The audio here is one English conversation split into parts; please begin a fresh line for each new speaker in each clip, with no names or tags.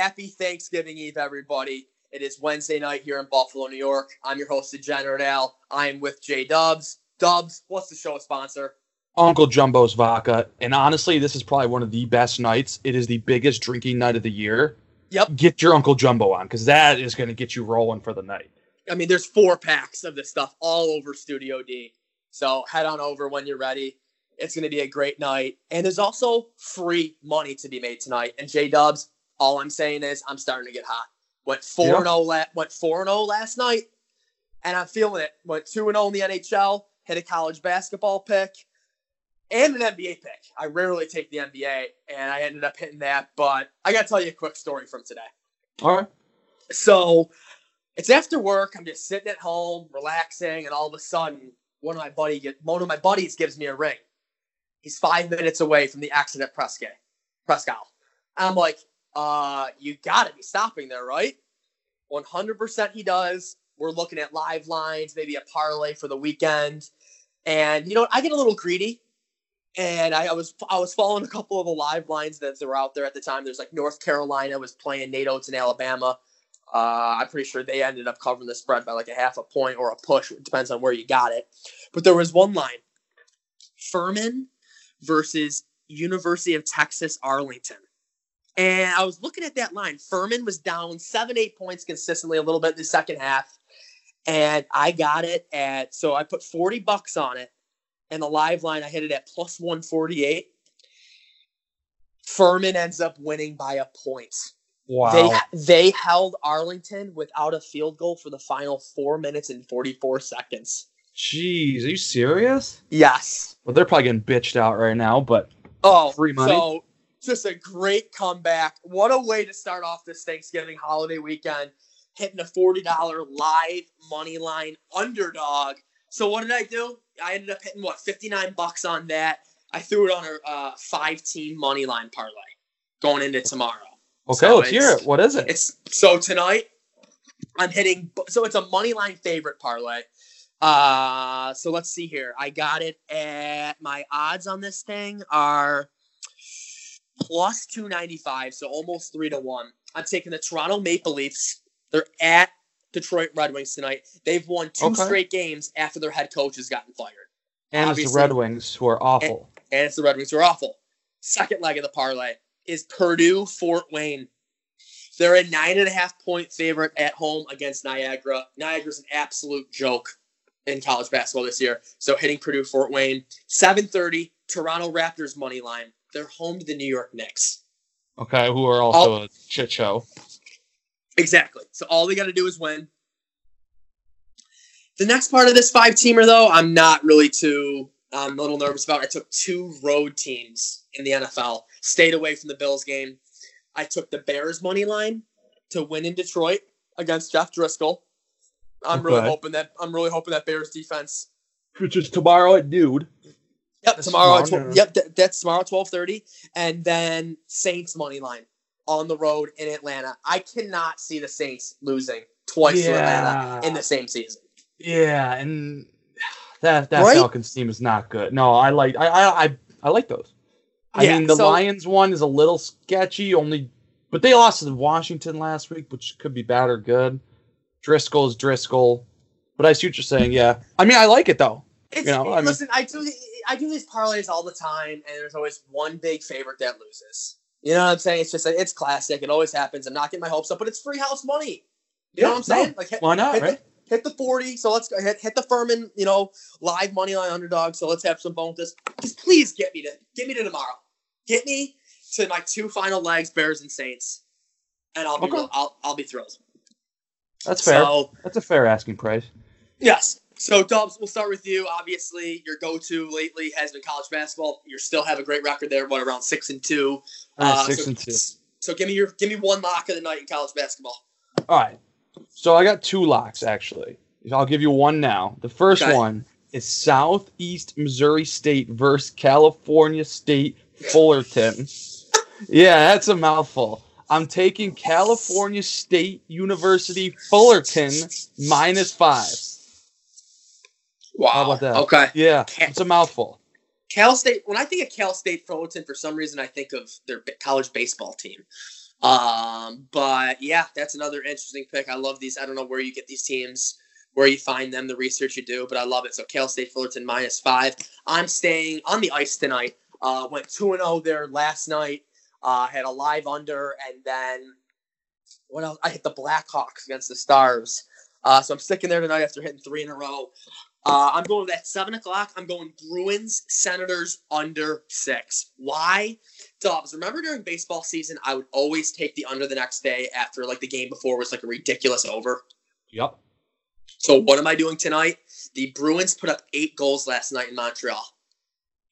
Happy Thanksgiving Eve, everybody. It is Wednesday night here in Buffalo, New York. I'm your host, Degenerate Al. I am with J Dubs. Dubs, what's the show sponsor?
Uncle Jumbo's vodka. And honestly, this is probably one of the best nights. It is the biggest drinking night of the year.
Yep.
Get your Uncle Jumbo on because that is going to get you rolling for the night.
I mean, there's four packs of this stuff all over Studio D. So head on over when you're ready. It's going to be a great night. And there's also free money to be made tonight. And J Dubs, all I'm saying is I'm starting to get hot. Went 4
Yeah.
0 la- went 4 and 0 last night, and I'm feeling it. Went 2 and 0 in the NHL, hit a college basketball pick, and an NBA pick. I rarely take the NBA, and I ended up hitting that. But I got to tell you a quick story from today.
All right.
So it's after work. I'm just sitting at home, relaxing, and all of a sudden, one of my buddy get one of my buddies gives me a ring. He's five minutes away from the at Prescott. Prescott. I'm like, uh, you gotta be stopping there, right? 100% he does. We're looking at live lines, maybe a parlay for the weekend. And you know? I get a little greedy. And I, I was I was following a couple of the live lines that were out there at the time. There's like North Carolina was playing NATO to Alabama. Uh, I'm pretty sure they ended up covering the spread by like a half a point or a push. It depends on where you got it. But there was one line Furman versus University of Texas Arlington. And I was looking at that line. Furman was down seven, eight points consistently a little bit in the second half. And I got it at, so I put 40 bucks on it. And the live line, I hit it at plus 148. Furman ends up winning by a point.
Wow.
They they held Arlington without a field goal for the final four minutes and 44 seconds.
Jeez, are you serious?
Yes.
Well, they're probably getting bitched out right now, but
Oh,
Free money.
So just a great comeback. What a way to start off this Thanksgiving holiday weekend. Hitting a $40 live money line underdog. So what did I do? I ended up hitting what 59 bucks on that. I threw it on a uh, five team money line parlay going into tomorrow.
okay,
So
let's hear it. What is it?
It's so tonight I'm hitting so it's a money line favorite parlay. Uh so let's see here. I got it at my odds on this thing are plus 295, so almost 3 to 1. I'm taking the Toronto Maple Leafs. They're at Detroit Red Wings tonight. They've won two
Okay.
straight games after their head coach has gotten fired.
and it's the Red Wings who are awful.
And it's the Red Wings who are awful. Second leg of the parlay is Purdue Fort Wayne. They're a nine and a half point favorite at home against Niagara. Niagara's an absolute joke in college basketball this year. So hitting Purdue Fort Wayne. 730, Toronto Raptors money line. They're home to the New York Knicks.
okay, who are also a shit show.
Exactly. So all they got to do is win. The next part of this five teamer, though, I'm not really too. I'm a little nervous about. I took two road teams in the NFL. Stayed away from the Bills game. I took the Bears money line to win in Detroit against Jeff Driskel. I'm really
Okay.
hoping that I'm really hoping that Bears defense.
Which is tomorrow at dude.
Yep,
That's
tomorrow. At
tomorrow,
12, yep, th- that's tomorrow twelve thirty, and then Saints money line on the road in Atlanta. I cannot see the Saints losing twice to Atlanta in the same season.
Yeah, and that that
Right?
Falcons team is not good. No, I like I I I, I like those. I
Yeah,
mean, the
so-
Lions one is a little sketchy, only, but they lost to Washington last week, which could be bad or good. Driskel is Driskel, but I see what you're saying. Yeah, I mean, I like it though.
It's,
You know, I mean-
listen, I do I do these parlays all the time, and there's always one big favorite that loses. You know what I'm saying? It's just it's classic. It always happens. I'm not getting my hopes up, but it's free house money. You know what I'm
no,
saying? Like hit,
Why not?
hit,
Right?
the, hit the 40. So let's go hit, hit the Furman, you know, live money line underdog. So let's have some fun with this. Just please get me to get me to tomorrow. Get me to my two final legs, Bears and Saints, and I'll be
Okay.
I'll I'll be thrilled.
That's fair.
So
That's a fair asking price.
Yes. So, Dubs, we'll start with you. Obviously, your go-to lately has been college basketball. You still have a great record there. What around six and two?
Uh, six
so,
and two.
So, give me your give me one lock of the night in college basketball.
All right. So I got two locks actually. I'll give you one now. The first
Okay.
one is Southeast Missouri State versus California State Fullerton. yeah, that's a mouthful. I'm taking California State University Fullerton minus five.
Wow.
How about that?
Okay.
Yeah, it's a mouthful.
Cal State. When I think of Cal State Fullerton, for some reason, I think of their college baseball team. Um, but yeah, that's another interesting pick. I love these. I don't know where you get these teams, where you find them, the research you do, but I love it. So Cal State Fullerton minus five. I'm staying on the ice tonight. Uh, went two and zero there last night. Uh, had a live under, and then what else? I hit the Blackhawks against the Stars. Uh, so I'm sticking there tonight after hitting three in a row. Uh, I'm going at seven o'clock. I'm going Bruins Senators under six. Why? Dubs. Remember during baseball season, I would always take the under the next day after like the game before was like a ridiculous over.
Yep.
So what am I doing tonight? The Bruins put up eight goals last night in Montreal.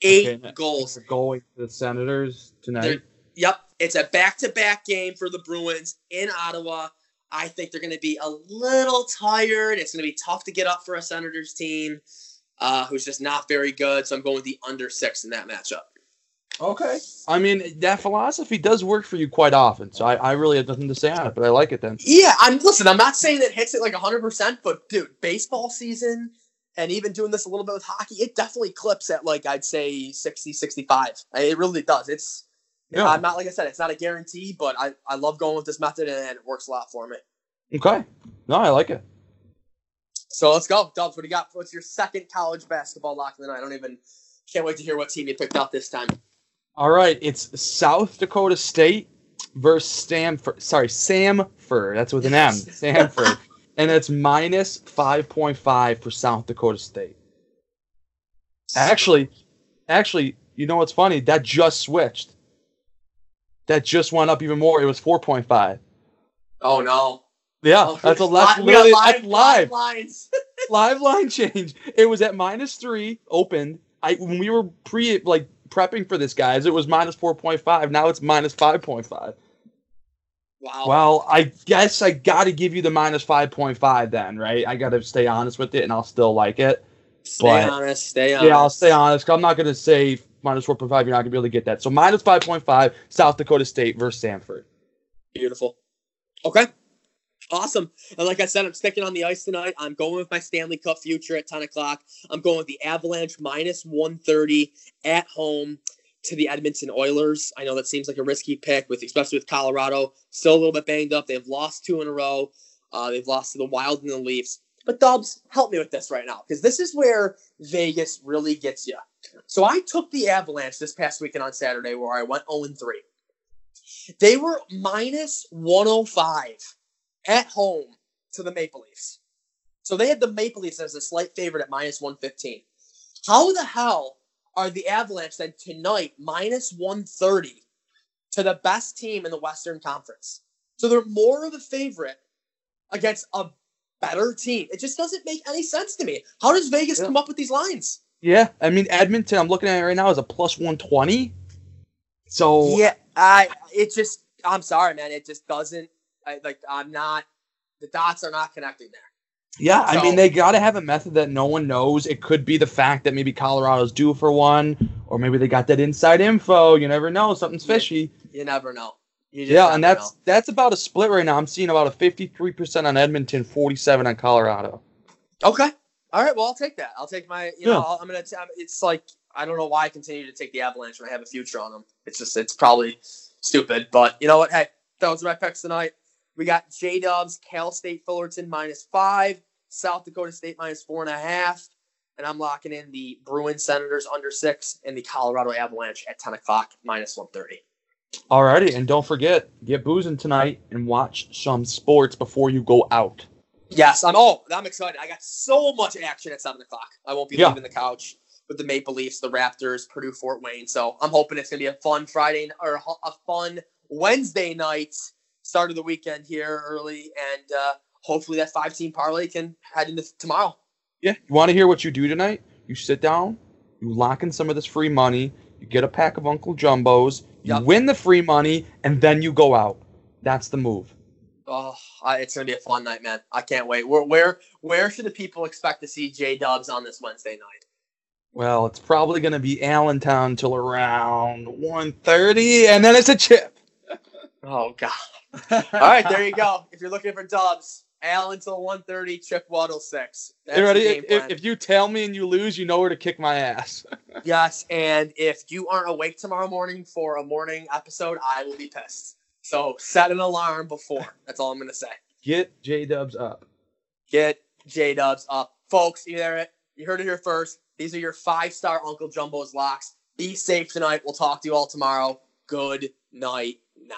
Eight
Okay,
goals.
Going to the Senators tonight.
They're- Yep, it's a back-to-back game for the Bruins in Ottawa. I think they're going to be a little tired. It's going to be tough to get up for a Senators team uh, who's just not very good. So I'm going with the under six in that matchup.
Okay. I mean, that philosophy does work for you quite often, so I, I really have nothing to say on it, but I like it then.
Yeah, I'm listen. I'm not saying that hits it like 100, percent but dude, baseball season and even doing this a little bit with hockey, it definitely clips at like I'd say 60, 65. It really does. It's
Yeah.
I'm not like I said, it's not a guarantee, but I, I love going with this method and it works a lot for me.
Okay. No, I like it.
So let's go, Dubs. What do you got? What's your second college basketball lock of the night? I don't even can't wait to hear what team you picked out this time.
All right, it's South Dakota State versus Stanford. Sorry, Samford. That's with an M. Samford. and it's minus 5.5 for South Dakota State. Actually, actually, you know what's funny? That just switched. That just went up even more. It was 4.5.
Oh no!
Yeah,
Oh,
that's a
li-
that's
we got
literally that's live.
lines.
live line change. It was at minus three opened. I when we were pre like prepping for this, guys, it was minus four point five. Now it's minus five point five.
wow.
Well, I guess I got to give you the minus five point five then, right? I got to stay honest with it, and I'll still like it.
stay
but-
honest. Stay honest.
Yeah, I'll stay honest. I'm not gonna say minus four point five. You're not gonna be able to get that. So minus five point five, South Dakota State versus Samford.
Beautiful. Okay. Awesome. And like I said, I'm sticking on the ice tonight. I'm going with my Stanley Cup future at 10 o'clock. I'm going with the Avalanche minus 130 at home to the Edmonton Oilers. I know that seems like a risky pick, with especially with Colorado still a little bit banged up. They've lost two in a row. Uh, they've lost to the Wild and the Leafs. But Dubs, help me with this right now, because this is where Vegas really gets you. So I took the Avalanche this past weekend on Saturday, where I went 0 3. They were minus 105 at home to the Maple Leafs. So they had the Maple Leafs as a slight favorite at minus 115. How the hell are the Avalanche then tonight minus 130 to the best team in the Western Conference? So they're more of a favorite against a better team. It just doesn't make any sense to me. How does Vegas
Yeah.
come up with these lines?
Yeah, I mean Edmonton. I'm looking at it right now is a plus one twenty. So
Yeah, I it just I'm sorry, man. It just doesn't I, like I'm not the dots are not connecting there.
Yeah, I mean they got to have a method that no one knows. It could be the fact that maybe Colorado's due for one, or maybe they got that inside info. You never know, something's fishy.
You never know. You just
Yeah, and that's
know.
that's about a split right now. I'm seeing about a 53% on Edmonton, 47 on Colorado.
okay. All right. Well, I'll take that. I'll take my. You know,
Yeah.
I'm gonna. T- it's like I don't know why I continue to take the Avalanche when I have a future on them. It's just it's probably stupid, but you know what? Hey, those are my picks tonight. We got J Dubs, Cal State Fullerton minus five, South Dakota State minus four and a half, and I'm locking in the Bruins Senators under six and the Colorado Avalanche at ten o'clock minus one thirty.
Alrighty, and don't forget, get boozing tonight and watch some sports before you go out.
Yes, I'm. Oh, I'm excited. I got so much action at seven o'clock. I won't be
Yeah.
leaving the couch with the Maple Leafs, the Raptors, Purdue, Fort Wayne. So I'm hoping it's gonna be a fun Friday or a fun Wednesday night, start of the weekend here early, and uh, hopefully that five team parlay can head into tomorrow.
Yeah, you want to hear what you do tonight? You sit down, you lock in some of this free money, you get a pack of Uncle Jumbos, you
Yep.
win the free money, and then you go out. That's the move.
Oh, I, it's gonna be a fun night, man. I can't wait. Where where where should the people expect to see J Dubs on this Wednesday night?
Well, it's probably going to be Allentown till around 1.30, and then it's a chip.
Oh God. All right, there you go. If you're looking for Dubs, Al until 1:30, Chip Waddle six. That's
You
the
ready? If, if you tell me and you lose, you know where to kick my ass.
Yes, and if you aren't awake tomorrow morning for a morning episode, I will be pissed. So set an alarm before. That's all I'm gonna say.
Get J Dubs up.
Get J Dubs up, folks. You hear it? You heard it here first. These are your five star Uncle Jumbo's locks. Be safe tonight. We'll talk to you all tomorrow. Good night now.